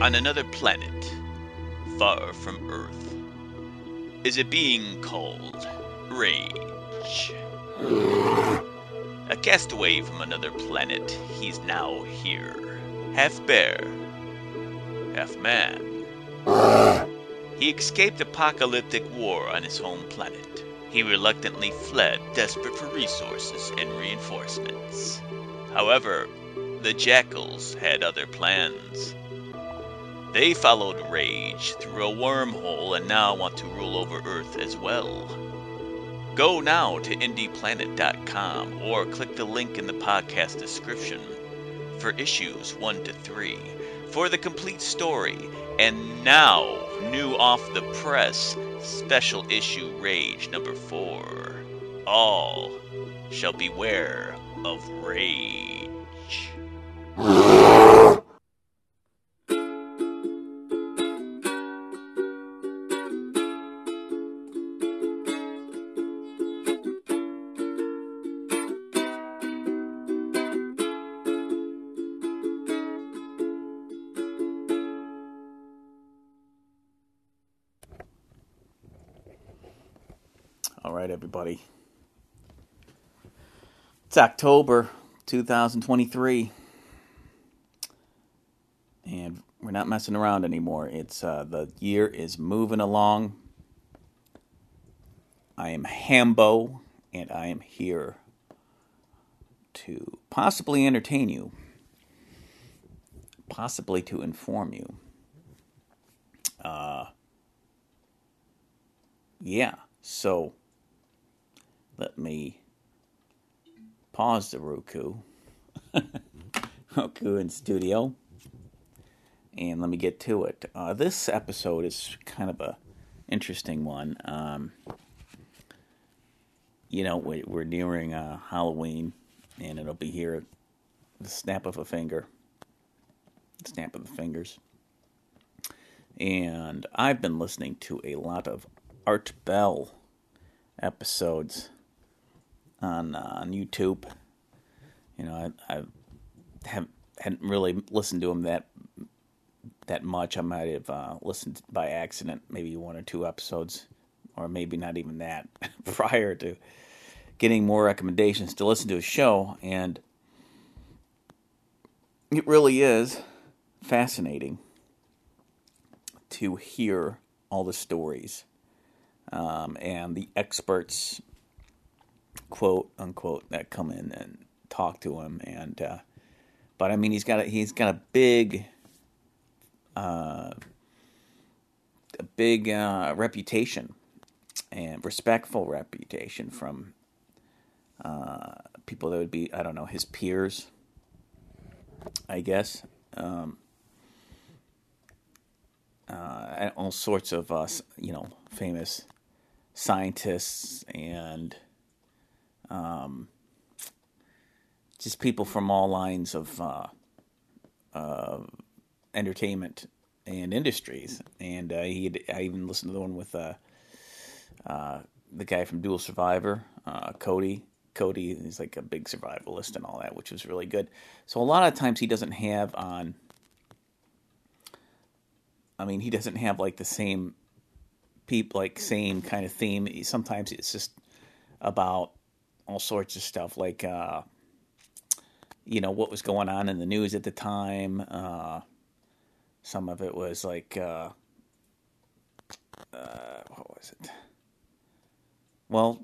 On another planet, far from Earth, is a being called Rage. A castaway from another planet, he's now here. Half bear, half man. He escaped apocalyptic war on his home planet. He reluctantly fled, desperate for resources and reinforcements. However, the Jackals had other plans. They followed Rage through a wormhole and now want to rule over Earth as well. Go now to indieplanet.com or click the link in the podcast description for issues 1 to 3 for the complete story and now new off the press special issue Rage number 4. All shall beware of Rage. All right, everybody. It's October 2023. And we're not messing around anymore. It's uh, the year is moving along. I am Hambo, and I am here to possibly entertain you, possibly to inform you. Uh, yeah, so let me pause the Roku, Roku in studio, and let me get to it. Uh, this episode is kind of a interesting one. Um, you know, we, we're nearing uh, Halloween, and it'll be here at the snap of a finger, snap of the fingers. And I've been listening to a lot of Art Bell episodes on uh, on YouTube. You know, I, I haven't hadn't really listened to him that that much. I might have uh, listened by accident, maybe one or two episodes, or maybe not even that, prior to getting more recommendations to listen to a show. And it really is fascinating to hear all the stories um, and the experts quote unquote that come in and talk to him. And uh, but I mean he's got a, he's got a big uh, a big uh, reputation and respectful reputation from uh, people that would be I don't know his peers I guess. Um, uh, all sorts of you know famous scientists and um, just people from all lines of uh, uh, entertainment and industries. And uh, he, I even listened to the one with uh, uh, the guy from Dual Survivor, uh, Cody. Cody is like a big survivalist and all that, which was really good. So a lot of times he doesn't have on. I mean, he doesn't have like the same people, like same kind of theme. Sometimes it's just about all sorts of stuff like uh, you know what was going on in the news at the time. Uh, some of it was like uh, uh what was it? Well,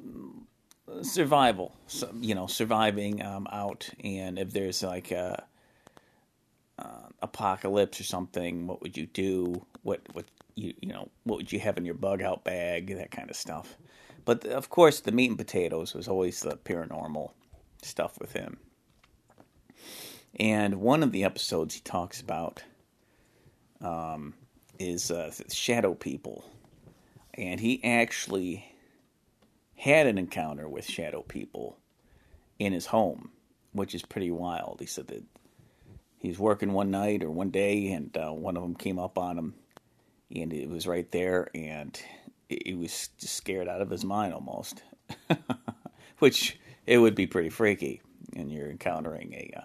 survival. So, you know, surviving um, out, and if there's like a uh, apocalypse or something, what would you do? What what you you know what would you have in your bug out bag? That kind of stuff. But of course, the meat and potatoes was always the paranormal stuff with him. And one of the episodes he talks about um, is uh, shadow people. And he actually had an encounter with shadow people in his home, which is pretty wild. He said that he was working one night or one day, and uh, one of them came up on him, and it was right there, and he was just scared out of his mind almost, which it would be pretty freaky, and you're encountering a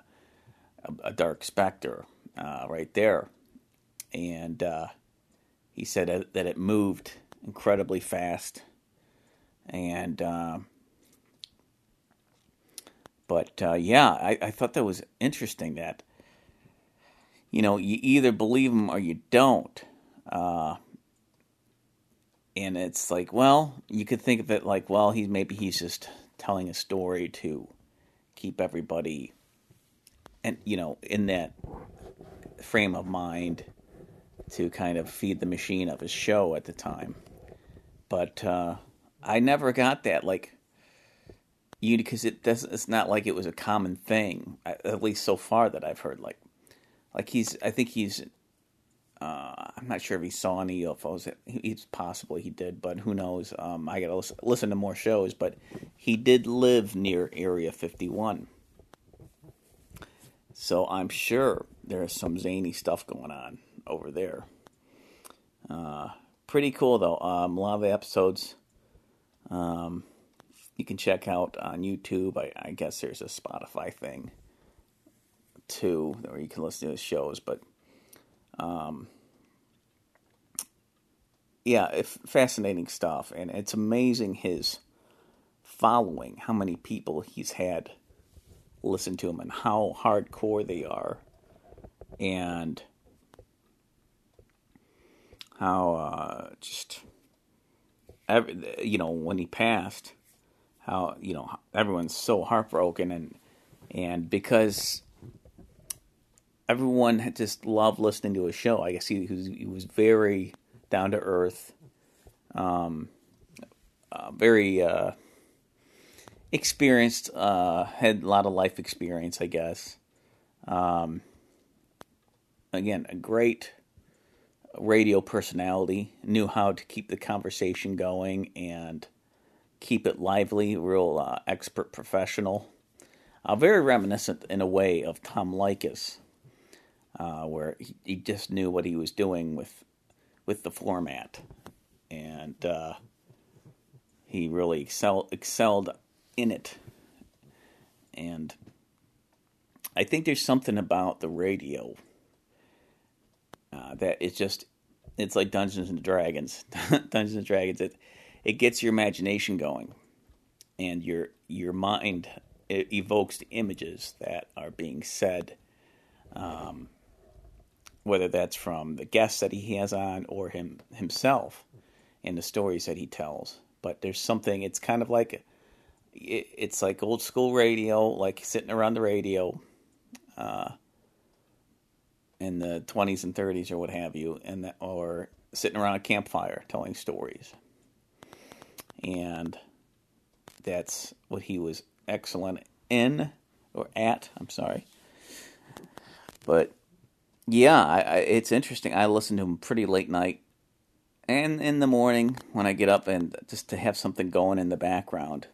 a, a dark specter uh, right there, and uh, he said that it moved incredibly fast, and uh, but uh, yeah, I, I thought that was interesting that you know you either believe him or you don't. And it's like, well, you could think of it like, well, he's maybe he's just telling a story to keep everybody, and you know, in that frame of mind to kind of feed the machine of his show at the time. But uh, I never got that, like, you because it doesn't. It's not like it was a common thing, at least so far that I've heard. Like, like he's, I think he's uh, I'm not sure if he saw any UFOs. It's possible he did, but who knows? Um, I got to listen, listen to more shows. But he did live near Area 51, so I'm sure there's some zany stuff going on over there. Uh, pretty cool though. Um, a lot of the episodes um, you can check out on YouTube. I, I guess there's a Spotify thing too, where you can listen to the shows, but um, yeah, fascinating stuff, and it's amazing his following, how many people he's had listen to him, and how hardcore they are, and how uh, just every, you know when he passed, how you know everyone's so heartbroken, and and because everyone just loved listening to his show. I guess he, he, was, he was very down to earth, um, uh, very uh, experienced, uh, had a lot of life experience, I guess. Um, again, a great radio personality, knew how to keep the conversation going and keep it lively, real uh, expert professional. Uh, very reminiscent in a way of Tom Leykis uh, where he, he, just knew what he was doing with with the format, and uh, he really excel, excelled in it. And I think there's something about the radio uh, that it's just it's like Dungeons and Dragons. Dungeons and Dragons. It it gets your imagination going, and your your mind evokes the images that are being said. Um, whether that's from the guests that he has on or him himself and the stories that he tells. But there's something. It's kind of like it's like old school radio, like sitting around the radio uh, in the 20s and 30s or what have you, and that, or sitting around a campfire telling stories. And that's what he was excellent in or at. I'm sorry. But yeah, I, I, it's interesting. I listen to him pretty late night and in the morning when I get up, and just to have something going in the background.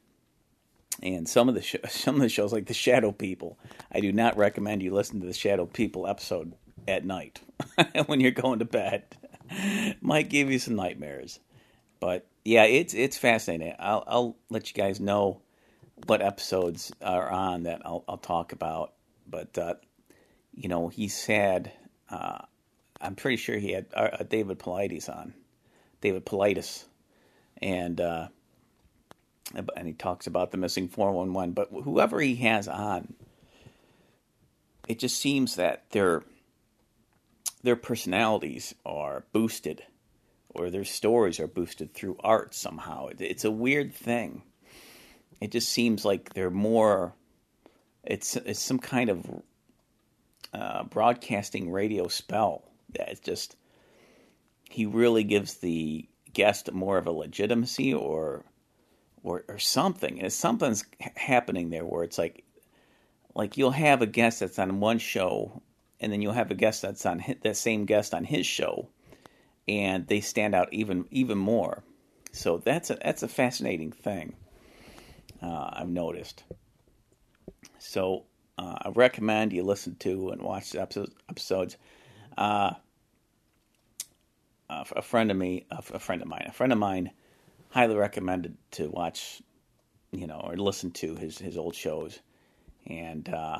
And some of the sh- some of the shows, like the Shadow People, I do not recommend you listen to the Shadow People episode at night when you're going to bed. Might give you some nightmares, but yeah, it's it's fascinating. I'll I'll let you guys know what episodes are on that I'll I'll talk about. But uh, you know, he's had uh, I'm pretty sure he had uh, David Paulides on, David Paulides, and uh, and he talks about the missing 411. But whoever he has on, it just seems that their their personalities are boosted, or their stories are boosted through art somehow. It's a weird thing. It just seems like they're more. It's it's some kind of uh, broadcasting radio spell. It's just he really gives the guest more of a legitimacy or or, or something. And something's happening there where it's like like you'll have a guest that's on one show and then you'll have a guest that's on his, that same guest on his show and they stand out even even more. So that's a that's a fascinating thing. Uh, I've noticed. So uh, I recommend you listen to and watch the episodes. Uh, a friend of me, a friend of mine, a friend of mine, highly recommended to watch, you know, or listen to his his old shows, and uh,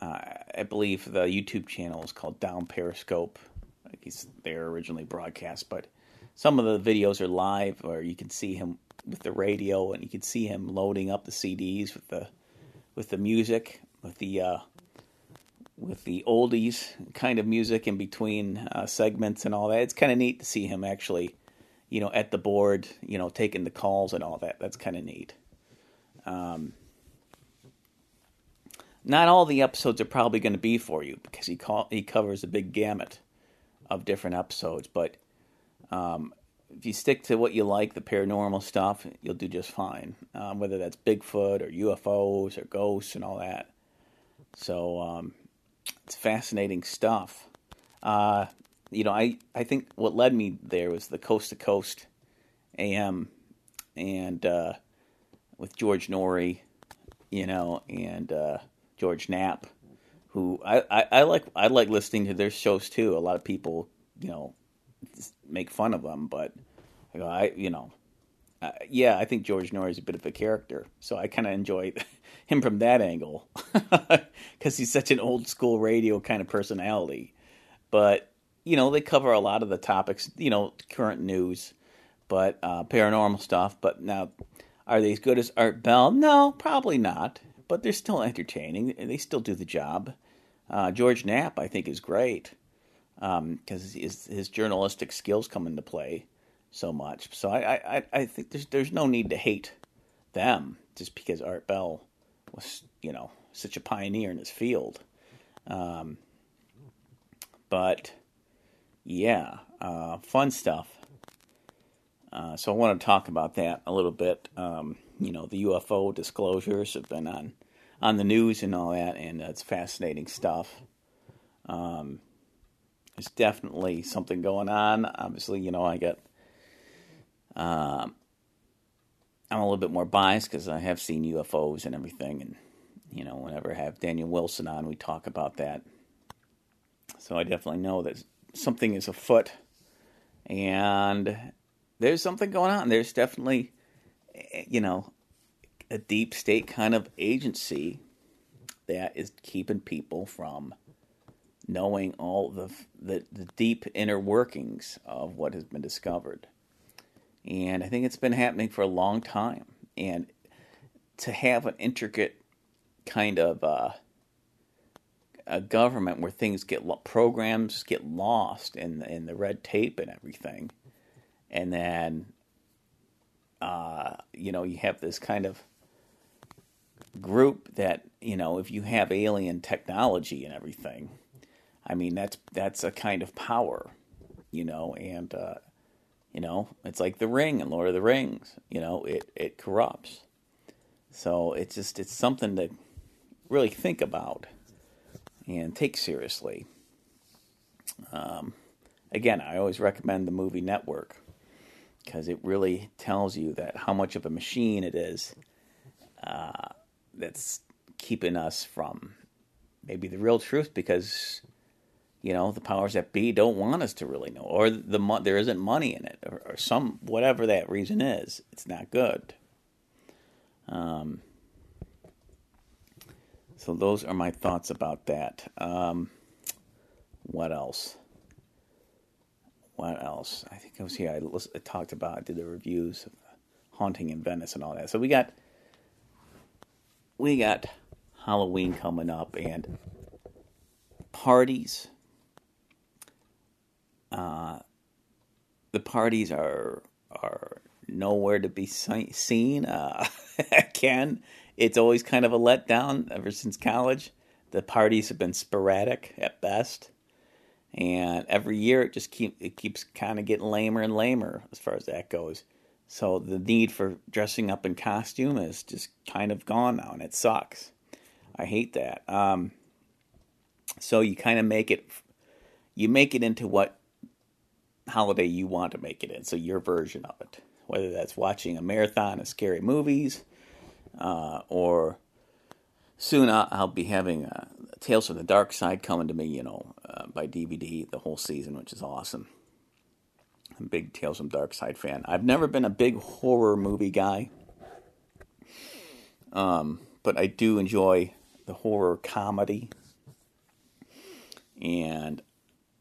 uh, I believe the YouTube channel is called Down Periscope. He's there originally broadcast, but some of the videos are live, or you can see him with the radio, and you can see him loading up the CDs with the with the music, with the uh, with the oldies kind of music in between uh, segments and all that. It's kind of neat to see him actually, you know, at the board, you know, taking the calls and all that. That's kind of neat. Um, not all the episodes are probably going to be for you because he call, he covers a big gamut of different episodes. But um, if you stick to what you like, the paranormal stuff, you'll do just fine. Um, whether that's Bigfoot or UFOs or ghosts and all that. So um, it's fascinating stuff. Uh, you know, I, I think what led me there was the Coast to Coast AM and uh, with George Noory, you know, and uh, George Knapp, who I, I, I, like I like listening to their shows too. A lot of people, you know, make fun of them, but I you know, uh, yeah, I think George Noory is a bit of a character, so I kind of enjoy him from that angle because he's such an old school radio kind of personality. But you know, they cover a lot of the topics, you know, current news, but uh, paranormal stuff. But now, are they as good as Art Bell? No, probably not. But they're still entertaining. They still do the job. Uh, George Knapp, I think, is great because um, his, his journalistic skills come into play so much. So I, I, I think there's there's no need to hate them just because Art Bell was you know such a pioneer in his field. Um, but yeah, uh, fun stuff. Uh, so I want to talk about that a little bit. Um, you know, the UFO disclosures have been on on the news and all that, and it's fascinating stuff. Um, there's definitely something going on. Obviously, you know, I got um, I'm a little bit more biased because I have seen UFOs and everything, and you know, whenever I have Daniel Wilson on, we talk about that. So I definitely know that something is afoot, and there's something going on. There's definitely, you know, a deep state kind of agency that is keeping people from knowing all the, the, the deep inner workings of what has been discovered. And I think it's been happening for a long time. And to have an intricate kind of uh, a government where things get programs get lost in in the red tape and everything, and then uh, you know you have this kind of group that you know if you have alien technology and everything, I mean that's that's a kind of power, you know, and uh, you know, it's like the ring and Lord of the Rings. You know, it it corrupts. So it's just it's something to really think about and take seriously. Um, again, I always recommend the movie Network because it really tells you that how much of a machine it is uh, that's keeping us from maybe the real truth because you know the powers that be don't want us to really know or the there isn't money in it or, or some whatever that reason is it's not good. Um, so those are my thoughts about that. Um, what else? What else? I think it was here I, I talked about I did the reviews of haunting in venice and all that. So we got we got halloween coming up and parties uh, the parties are are nowhere to be seen. Uh, again, it's always kind of a letdown ever since college. The parties have been sporadic at best, and every year it just keep it keeps kind of getting lamer and lamer as far as that goes. So the need for dressing up in costume is just kind of gone now, and it sucks. I hate that. Um, so you kind of make it, you make it into what holiday you want to make it in. So your version of it, whether that's watching a marathon of scary movies, uh, or soon I'll, be having uh, Tales from the Dark Side coming to me, you know, uh, by DVD the whole season, which is awesome. I'm a big Tales from the Dark Side fan. I've never been a big horror movie guy, um, but I do enjoy the horror comedy and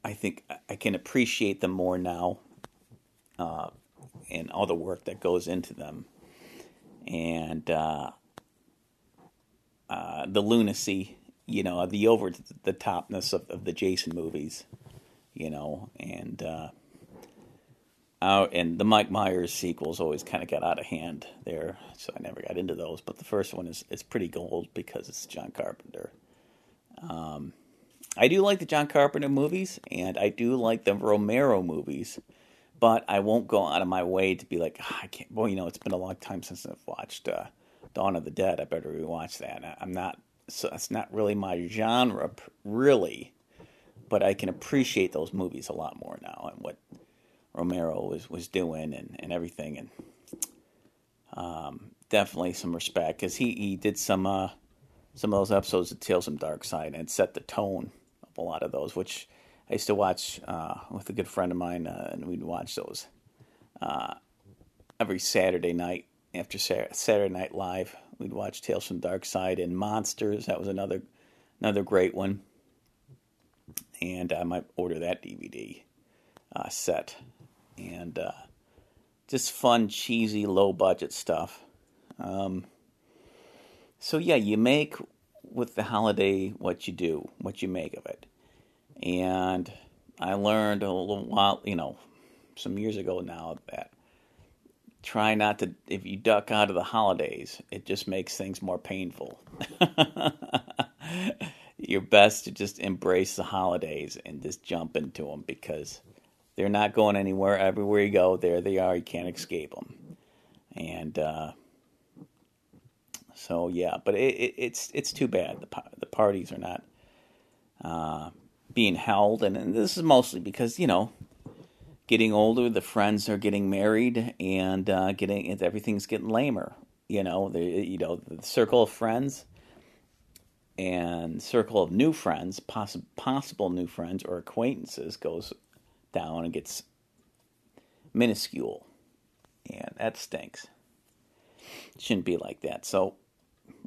I think I can appreciate them more now, uh, and all the work that goes into them, and uh, uh, the lunacy, you know, the over the topness of, of the Jason movies, you know, and uh, out and the Mike Myers sequels always kind of got out of hand there, so I never got into those. But the first one is is pretty gold because it's John Carpenter. Um, I do like the John Carpenter movies, and I do like the Romero movies, but I won't go out of my way to be like, oh, I can't. Well, you know, it's been a long time since I've watched uh, Dawn of the Dead. I better rewatch that. I'm not. So that's not really my genre, really, but I can appreciate those movies a lot more now and what Romero was was doing and, and everything, and um, definitely some respect because he, he did some uh, some of those episodes of Tales from Dark Side and set the tone a lot of those, which I used to watch uh, with a good friend of mine, uh, and we'd watch those uh, every Saturday night after Saturday Night Live. We'd watch Tales from Dark Side and Monsters. That was another another great one, and I might order that DVD uh, set and uh, just fun, cheesy, low budget stuff. Um, so yeah, you make with the holiday what you do, what you make of it. And I learned a little while, you know, some years ago now that try not to if you duck out of the holidays, it just makes things more painful. You're best to just embrace the holidays and just jump into them because they're not going anywhere. Everywhere you go, there they are. You can't escape them. And uh, so yeah, but it, it, it's it's too bad the the parties are not uh, being held, and, and this is mostly because you know getting older, the friends are getting married, and uh, getting everything's getting lamer. You know, the you know the circle of friends and circle of new friends, poss- possible new friends or acquaintances goes down and gets minuscule. And that stinks. shouldn't be like that. So,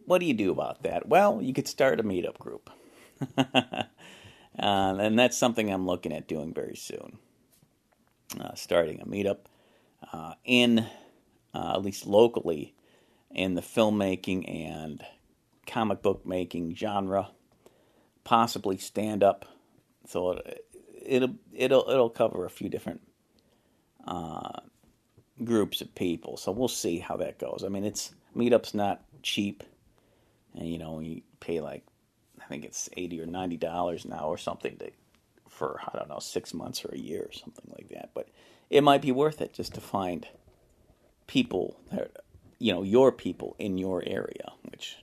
what do you do about that? Well, you could start a meetup group. uh, and that's something I'm looking at doing very soon. Uh, starting a meetup uh, in, uh, at least locally, in the filmmaking and comic book making genre, possibly stand up. So it'll it'll it'll cover a few different uh, groups of people. So we'll see how that goes. I mean, it's meetup's not cheap, and you know you pay like I think it's eighty or ninety dollars now or something to for I don't know six months or a year or something like that. But it might be worth it just to find people that you know your people in your area, which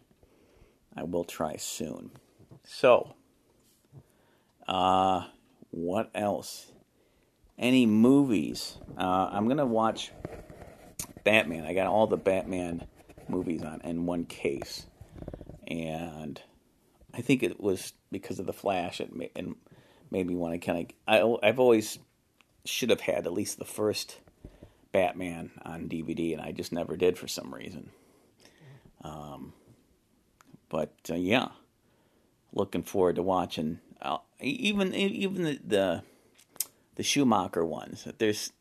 I will try soon. So. Uh, what else? Any movies? Uh, I'm gonna watch Batman. I got all the Batman movies on in one case, and I think it was because of the Flash. It made, and made me want to kind of. I've always should have had at least the first Batman on DVD, and I just never did for some reason. Um, but uh, yeah, looking forward to watching uh, even even the, the the Schumacher ones. There's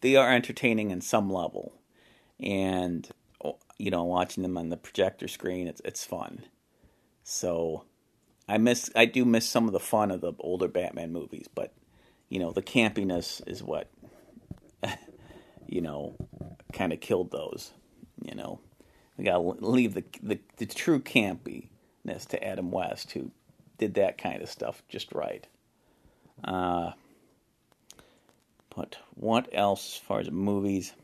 they are entertaining in some level, and you know, watching them on the projector screen, it's it's fun. So, I miss I do miss some of the fun of the older Batman movies, but you know, the campiness is what you know kind of killed those. You know, we gotta leave the the, the true campiness to Adam West, who did that kind of stuff just right. Uh, but what else as far as movies?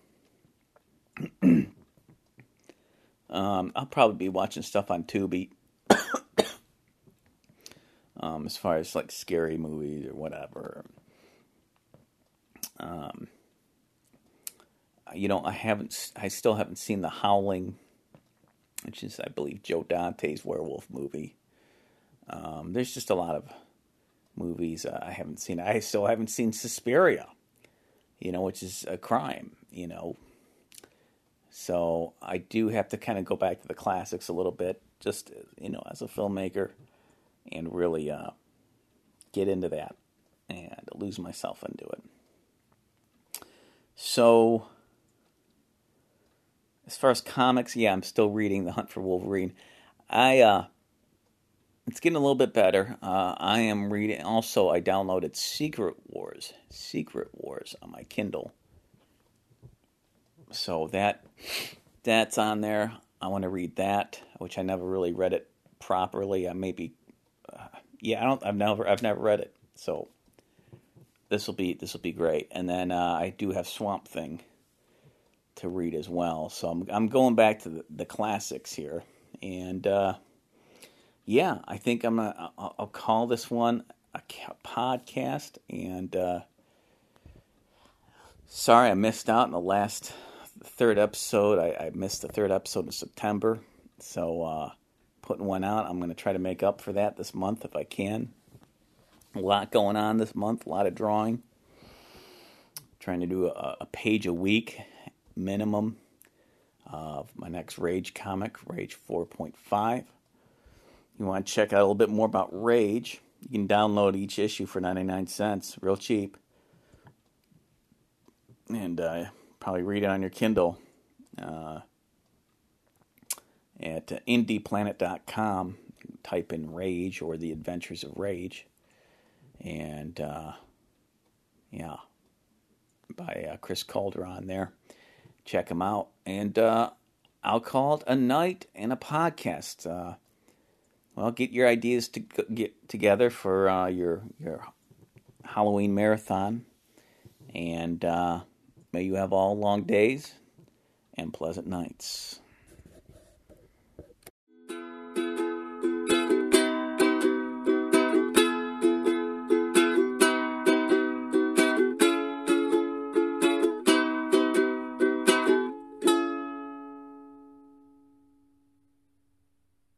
um, I'll probably be watching stuff on Tubi. um, as far as like scary movies or whatever. Um, you know, I haven't, I still haven't seen The Howling, which is, I believe, Joe Dante's werewolf movie. Um, there's just a lot of movies uh, I haven't seen. I still haven't seen Suspiria, you know, which is a crime, you know. So I do have to kind of go back to the classics a little bit, just you know, as a filmmaker, and really uh, get into that and lose myself into it. So, as far as comics, yeah, I'm still reading The Hunt for Wolverine. I uh, it's getting a little bit better. Uh, I am reading. Also, I downloaded Secret Wars, Secret Wars on my Kindle. So that that's on there. I want to read that, which I never really read it properly. I maybe, uh, yeah, I don't. I've never I've never read it. So this will be this will be great. And then uh, I do have Swamp Thing to read as well. So I'm I'm going back to the, the classics here, and uh, yeah, I think I'm gonna I'll, call this one a podcast. And uh, sorry, I missed out in the last third episode. I, I missed the third episode in September, so uh, putting one out. I'm gonna try to make up for that this month if I can. A lot going on this month, a lot of drawing. Trying to do a, a page a week minimum of my next Rage comic, Rage 4.5. You want to check out a little bit more about Rage? You can download each issue for 99 cents, real cheap. And uh, probably read it on your Kindle uh, at indieplanet.com. Type in Rage or The Adventures of Rage and uh, yeah, by uh, Chris Calderon there. Check him out, and uh, I'll call it a night and a podcast. Uh, well, get your ideas to get together for uh, your your Halloween marathon, and may you have all long days and pleasant nights.